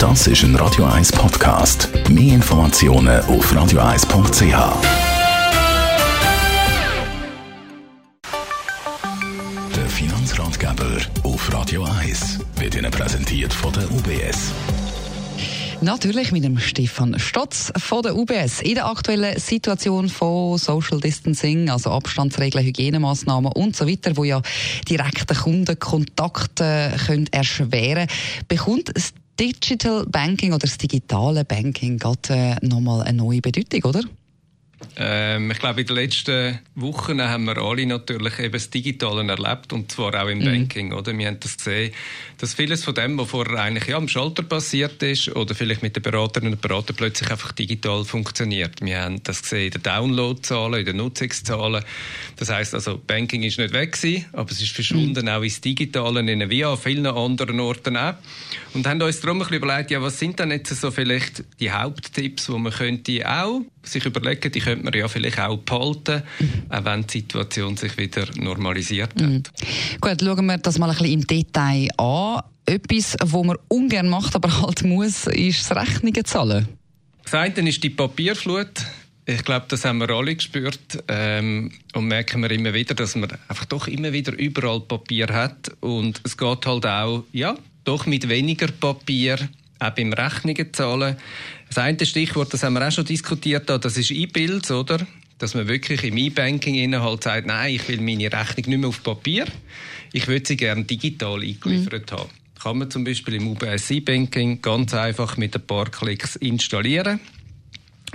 Das ist ein Radio 1 Podcast. Mehr Informationen auf radio1.ch. Der Finanzratgeber auf Radio 1 wird Ihnen präsentiert von der UBS. Natürlich mit dem Stefan Stotz von der UBS. In der aktuellen Situation von Social Distancing, also Abstandsregeln, Hygienemaßnahmen und so weiter, wo ja direkte Kundenkontakte können erschweren, bekommt das Digital Banking oder das digitale Banking gerade äh, nochmal eine neue Bedeutung, oder? Ähm, ich glaube, in den letzten Wochen haben wir alle natürlich eben das Digitale erlebt und zwar auch im mhm. Banking, oder? Wir haben das gesehen, dass vieles von dem, was vorher eigentlich ja am Schalter passiert ist oder vielleicht mit den Beraterinnen und Beratern plötzlich einfach digital funktioniert. Wir haben das gesehen in den Downloadzahlen, in den Nutzungszahlen. Das heißt also, Banking ist nicht weg gewesen, aber es ist verschwunden mhm. auch ins Digitale, wie an vielen anderen Orten auch. Und haben uns darum ein bisschen überlegt, ja, was sind denn jetzt so vielleicht die Haupttipps, wo man könnte auch sich überlegen, die könnte man ja vielleicht auch behalten, mhm. auch wenn die Situation sich wieder normalisiert hat. Mhm. Gut, schauen wir das mal ein bisschen im Detail an. Etwas, was man ungern macht, aber halt muss, ist das Rechnungen zahlen. Das eine ist die Papierflut. Ich glaube, das haben wir alle gespürt ähm, und merken wir immer wieder, dass man einfach doch immer wieder überall Papier hat und es geht halt auch, ja, doch mit weniger Papier auch beim Rechnungen zahlen. Das eine Stichwort, das haben wir auch schon diskutiert, das ist E-Bills, oder? Dass man wirklich im E-Banking halt sagt, nein, ich will meine Rechnung nicht mehr auf Papier, ich würde sie gerne digital eingeliefert mhm. haben. Kann man zum Beispiel im UBS E-Banking ganz einfach mit ein paar Klicks installieren.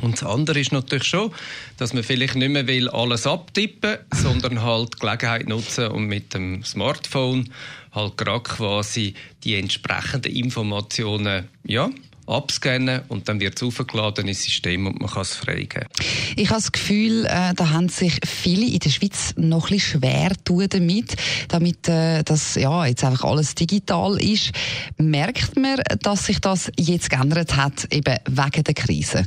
Und das andere ist natürlich schon, dass man vielleicht nicht mehr will alles abtippen, sondern halt die Gelegenheit nutzen und mit dem Smartphone halt gerade quasi die entsprechenden Informationen ja, abscannen und dann wird es aufgeladen ins System und man kann es freigeben. Ich habe das Gefühl, äh, da haben sich viele in der Schweiz noch ein bisschen schwer tun damit, damit äh, das ja jetzt einfach alles digital ist. Merkt man, dass sich das jetzt geändert hat, eben wegen der Krise?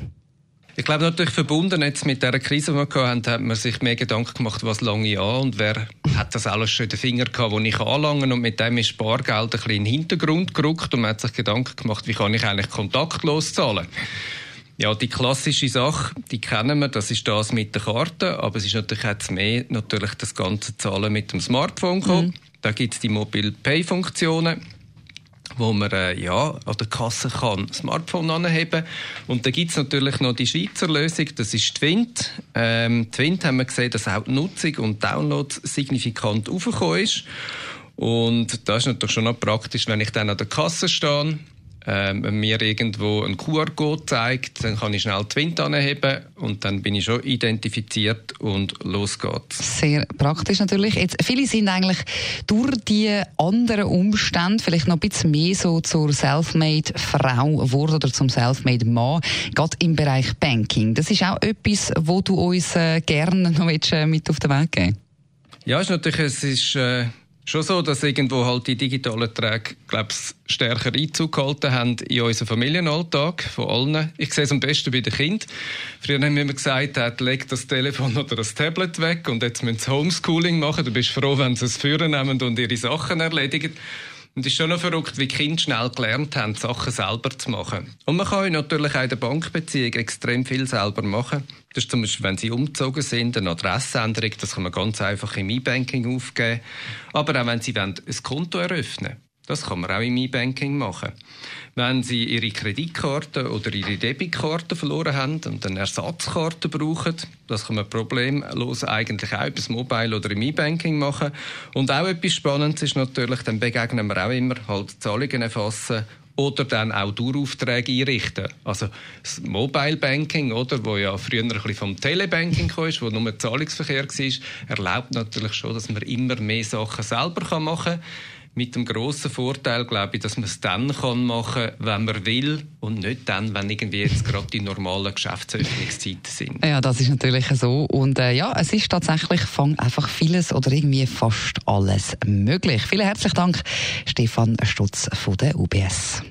Ich glaube natürlich verbunden jetzt mit der Krise, die wir hatten, hat man sich mehr Gedanken gemacht, was lange ich an und wer hat das alles schon in den Finger gehabt, wo ich anlangen und mit dem ist Spargeld ein bisschen in den Hintergrund gerückt und man hat sich Gedanken gemacht, wie kann ich eigentlich kontaktlos zahlen. Ja, die klassische Sache, die kennen wir, das ist das mit der Karte, aber es ist natürlich jetzt mehr natürlich das ganze Zahlen mit dem Smartphone gekommen. Mhm. Da gibt es die Mobile Pay Funktionen wo man äh, ja, an der Kasse kann Smartphone anheben Und dann gibt es natürlich noch die Schweizer Lösung, das ist Twint. Ähm, Twint haben wir gesehen, dass auch die Nutzung und Download signifikant aufgekommen ist. Und das ist natürlich schon noch praktisch, wenn ich dann an der Kasse stehe, ähm, wenn mir irgendwo ein QR-Code zeigt, dann kann ich schnell Twint anheben und dann bin ich schon identifiziert und los geht's. Sehr praktisch natürlich. Jetzt, viele sind eigentlich durch die anderen Umstände vielleicht noch ein bisschen mehr so zur Selfmade Frau geworden oder zum Selfmade Mann, gerade im Bereich Banking. Das ist auch etwas, wo du uns äh, gerne noch äh, mit auf den Weg geben Ja, ist natürlich, es ist äh, schon so, dass irgendwo halt die digitalen Träge, glaube stärker Einzug gehalten haben in unseren Familienalltag von allen. Ich sehe es am besten bei den Kindern. Früher haben wir immer gesagt, leg das Telefon oder das Tablet weg und jetzt müssen sie Homeschooling machen. Du bist froh, wenn sie es führen nehmen und ihre Sachen erledigen. Und es ist schon noch verrückt, wie Kinder schnell gelernt haben, Sachen selber zu machen. Und man kann natürlich auch in der Bankbeziehung extrem viel selber machen. Das ist zum Beispiel, wenn sie umgezogen sind, eine Adressänderung, das kann man ganz einfach im E-Banking aufgeben. Aber auch wenn sie ein Konto eröffnen wollen. Das kann man auch im E-Banking machen. Wenn Sie Ihre Kreditkarte oder Ihre Debitkarte verloren haben und eine Ersatzkarte brauchen, das kann man problemlos eigentlich auch über das Mobile oder im E-Banking machen. Und auch etwas Spannendes ist natürlich, dann begegnen wir auch immer halt Zahlungen erfassen oder dann auch Durchaufträge einrichten. Also das Mobile Banking, oder, wo ja früher ein bisschen vom Telebanking kam, wo nur Zahlungsverkehr war, erlaubt natürlich schon, dass man immer mehr Sachen selber machen kann mit dem grossen Vorteil, glaube ich, dass man es dann kann machen wenn man will und nicht dann, wenn irgendwie jetzt gerade die normalen Geschäftsöffnungszeiten sind. Ja, das ist natürlich so. Und äh, ja, es ist tatsächlich fang einfach vieles oder irgendwie fast alles möglich. Vielen herzlichen Dank, Stefan Stutz von der UBS.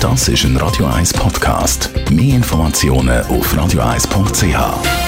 Das ist ein Radio 1 Podcast. Mehr Informationen auf radio1.ch.